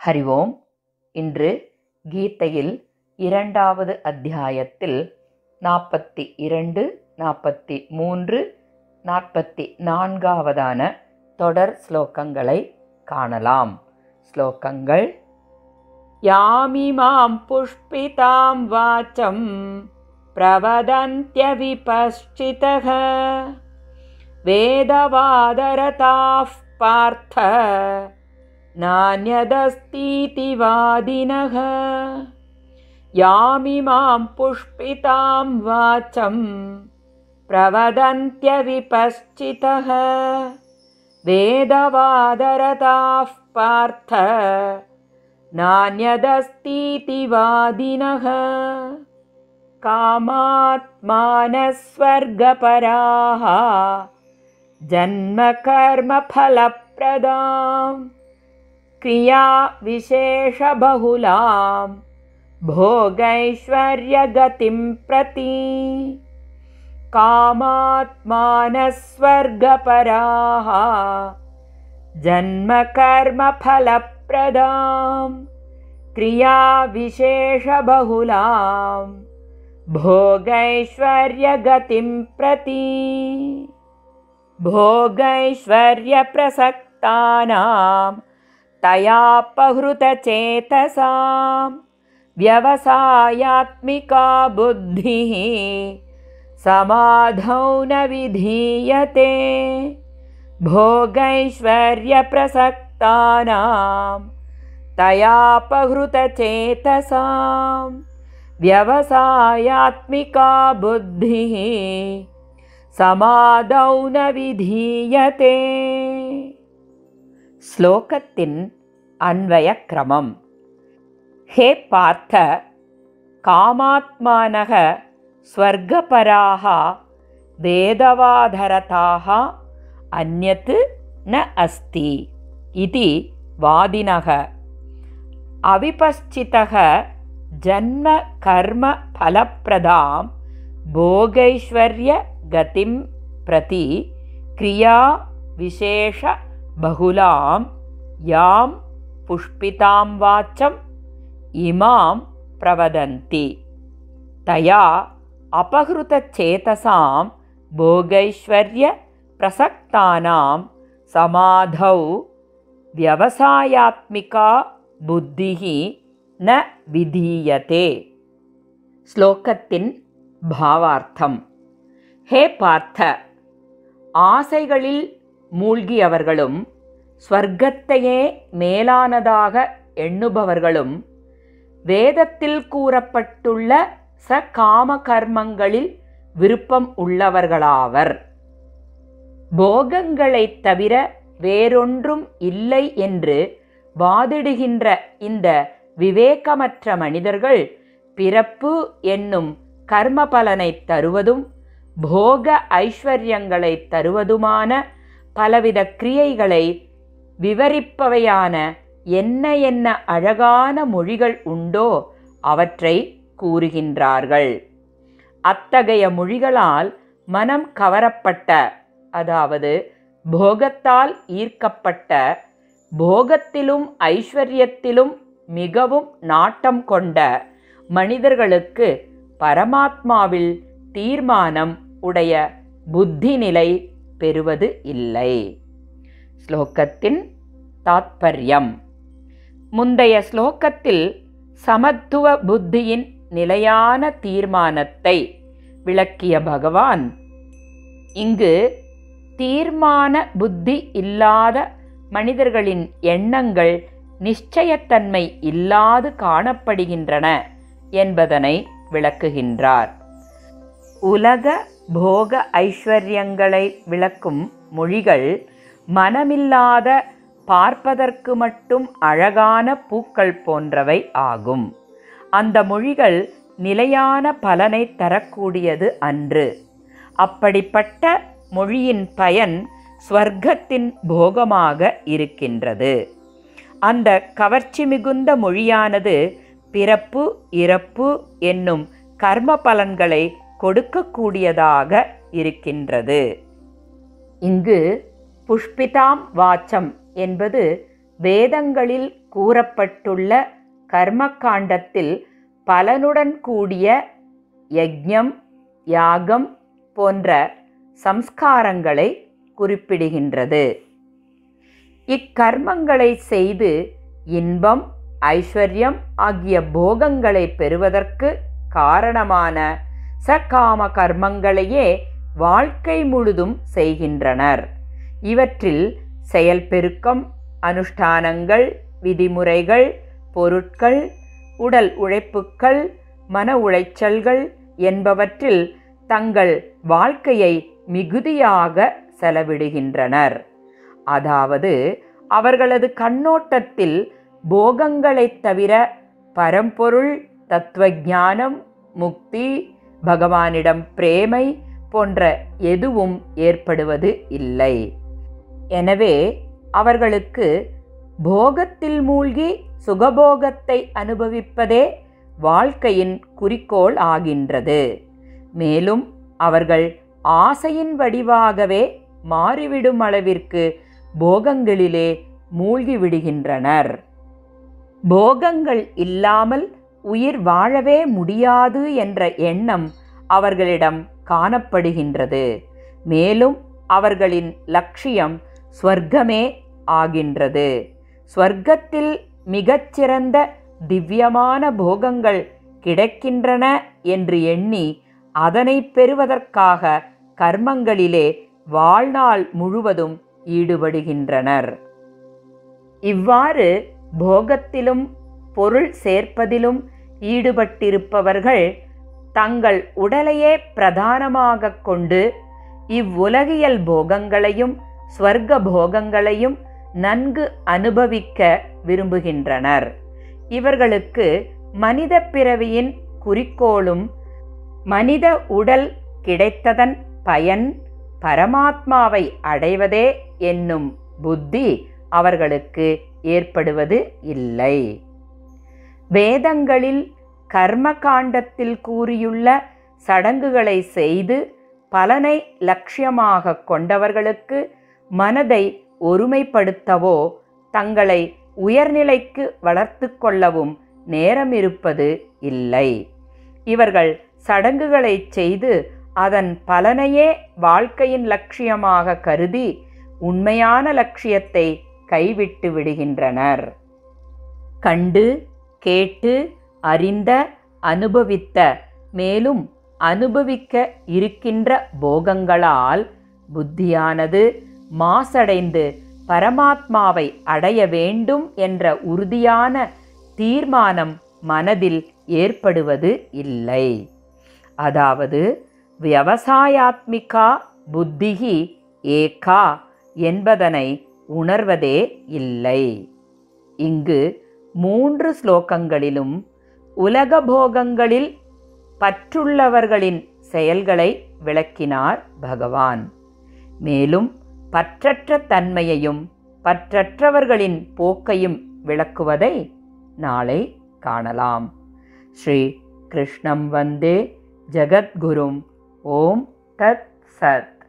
ஹரி ஓம் இன்று கீதையில் இரண்டாவது அத்தியாயத்தில் நாற்பத்தி இரண்டு நாற்பத்தி மூன்று நாற்பத்தி நான்காவதான தொடர் ஸ்லோகங்களை காணலாம் ஸ்லோகங்கள் யாமிமாம் புஷ்பிதாம் வாச்சம் प्रवदन्त्यविपश्चितः वेदवादरताः पार्थ नान्यदस्तीति वादिनः यामिमां पुष्पितां वाचं प्रवदन्त्यविपश्चितः। वेदवादरताः पार्थ नान्यदस्तीति वादिनः कामात्मानस्वर्गपराः जन्मकर्मफलप्रदां क्रियाविशेषबहुलां भोगैश्वर्यगतिं प्रति कामात्मानस्वर्गपराः जन्मकर्मफलप्रदां क्रियाविशेषबहुलां भोगैश्वर्यगतिं प्रति भोगैश्वर्यप्रसक्तानां तयापहृतचेतसा व्यवसायात्मिका बुद्धिः समाधौ न विधीयते भोगैश्वर्यप्रसक्तानां तयापहृतचेतसां व्यवसायात्मिका बुद्धिः समाधौ न विधीयते ஸ்லோகத்தின் அன்வய கிரமம் ஹே பார்த்த காமாத்மானக ஸ்வர்கபராக வேதவாதரதாக அந்நத் ந அஸ்தி இது வாதினக அவிபஸ்சிதக ஜன்ம கர்ம ஃபலப்பிரதாம் போகைஸ்வர்ய கதிம் பிரதி கிரியா விசேஷ பகுலாம் யாம் புஷ்பிதாம் வாச்சம் இமாம் பிரவதந்தி தயா அபகிருதச்சேதசாம் போகைஸ்வர்ய பிரசக்தானாம் சமாதௌ வியவசாயாத்மிகா புத்திஹி ந விதீயதே ஸ்லோகத்தின் பாவார்த்தம் ஹே பார்த்த ஆசைகளில் மூழ்கியவர்களும் ஸ்வர்க்கத்தையே மேலானதாக எண்ணுபவர்களும் வேதத்தில் கூறப்பட்டுள்ள ச காம கர்மங்களில் விருப்பம் உள்ளவர்களாவர். போகங்களைத் தவிர வேறொன்றும் இல்லை என்று வாதிடுகின்ற இந்த விவேகமற்ற மனிதர்கள் பிறப்பு என்னும் கர்ம பலனைத் தருவதும் போக ஐஸ்வர்யங்களை தருவதுமான பலவித கிரியைகளை விவரிப்பவையான என்ன என்ன அழகான மொழிகள் உண்டோ அவற்றை கூறுகின்றார்கள். அத்தகைய மொழிகளால் மனம் கவரப்பட்ட அதாவது போகத்தால் ஈர்க்கப்பட்ட போகத்திலும் ஐஸ்வர்யத்திலும் மிகவும் நாட்டம் கொண்ட மனிதர்களுக்கு பரமாத்மாவில் தீர்மானம் உடைய புத்தி நிலை பெறுவது இல்லை. ஸ்லோகத்தின் தாத்பரியம். முந்தைய ஸ்லோகத்தில் சமத்துவ புத்தியின் நிலையான தீர்மானத்தை விளக்கிய பகவான் இங்கு தீர்மான புத்தி இல்லாத மனிதர்களின் எண்ணங்கள் நிச்சயத்தன்மை இல்லாது காணப்படுகின்றன என்பதனை விளக்குகின்றார். உலக போக ஐஸ்வர்யங்களை விளக்கும் மொழிகள் மனமில்லாத பார்ப்பதற்கு மட்டும் அழகான பூக்கள் போன்றவை ஆகும். அந்த மொழிகள் நிலையான பலனை தரக்கூடியது அன்று. அப்படிப்பட்ட மொழியின் பயன் ஸ்வர்க்கத்தின் போகமாக இருக்கின்றது. அந்த கவர்ச்சி மிகுந்த மொழியானது பிறப்பு இறப்பு என்னும் கர்ம பலன்களை கொடுக்கக்கூடியதாக இருக்கின்றது. இங்கு புஷ்பிதாம் வாச்சம் என்பது வேதங்களில் கூறப்பட்டுள்ள கர்மகாண்டத்தில் பலனுடன் கூடிய யஜ்ஞம் யாகம் போன்ற சம்ஸ்காரங்களை குறிப்பிடுகின்றது. இக்கர்மங்களை செய்து இன்பம் ஐஸ்வர்யம் ஆகிய போகங்களை பெறுவதற்கு காரணமான சகாம கர்மங்களையே வாழ்க்கை முழுதும் செய்கின்றனர். இவற்றில் செயல்பெருக்கம் அனுஷ்டானங்கள் விதிமுறைகள் பொருட்கள் உடல் உழைப்புக்கள் மன உளைச்சல்கள் என்பவற்றில் தங்கள் வாழ்க்கையை மிகுதியாக செலவிடுகின்றனர். அதாவது அவர்களது கண்ணோட்டத்தில் போகங்களைத் தவிர பரம்பொருள் தத்துவஞானம் முக்தி பகவானிடம் பிரேமை போன்ற எதுவும் ஏற்படுவது இல்லை. எனவே அவர்களுக்கு போகத்தில் மூழ்கி சுகபோகத்தை அனுபவிப்பதே வாழ்க்கையின் குறிக்கோள் ஆகின்றது. மேலும் அவர்கள் ஆசையின் வடிவாகவே மாறிவிடும் அளவிற்கு போகங்களிலே மூழ்கிவிடுகின்றனர் போகங்கள் இல்லாமல் உயிர் வாழவே முடியாது என்ற எண்ணம் அவர்களிடம் காணப்படுகின்றது. மேலும் அவர்களின் லட்சியம் ஸ்வர்க்கமே ஆகின்றது. ஸ்வர்க்கத்தில் மிகச்சிறந்த திவ்யமான போகங்கள் கிடைக்கின்றன என்று எண்ணி அதனை பெறுவதற்காக கர்மங்களிலே வாழ்நாள் முழுவதும் ஈடுபடுகின்றனர். இவ்வாறு போகத்திலும் பொருள் சேர்ப்பதிலும் ஈடுபட்டிருப்பவர்கள் தங்கள் உடலையே பிரதானமாக கொண்டு இவ்வுலகியல் போகங்களையும் ஸ்வர்க்க போகங்களையும் நன்கு அனுபவிக்க விரும்புகின்றனர். இவர்களுக்கு மனித பிறவியின் குறிக்கோளும் மனித உடல் கிடைத்ததன் பயன் பரமாத்மாவை அடைவதே என்னும் புத்தி அவர்களுக்கு ஏற்படுவது இல்லை. வேதங்களில் கர்ம காண்டத்தில் கூறியுள்ள சடங்குகளை செய்து பலனை லட்சியமாக கொண்டவர்களுக்கு மனதை ஒருமைப்படுத்தவோ தங்களை உயர்நிலைக்கு வளர்த்து கொள்ளவும் நேரமிருப்பது இல்லை. இவர்கள் சடங்குகளை செய்து அதன் பலனையே வாழ்க்கையின் லட்சியமாக கருதி உண்மையான லட்சியத்தை கைவிட்டு விடுகின்றனர். கண்டு கேட்டு அறிந்த அனுபவித்த மேலும் அனுபவிக்க இருக்கின்ற போகங்களால் புத்தியானது மாசடைந்து பரமாத்மாவை அடைய வேண்டும் என்ற உறுதியான தீர்மானம் மனதில் ஏற்படுவது இல்லை. அதாவது வியவசாயாத்மிகா புத்திகி ஏகா என்பதனை உணர்வதே இல்லை. இங்கு மூன்று ஸ்லோகங்களிலும் உலக போகங்களில் பற்றுள்ளவர்களின் செயல்களை விளக்கினார் பகவான். மேலும் பற்றற்ற தன்மையையும் பற்றற்றவர்களின் போக்கையும் விளக்குவதை நாளை காணலாம். ஸ்ரீ கிருஷ்ணம் வந்தே ஜகத்குரும். ஓம் தத் சத்.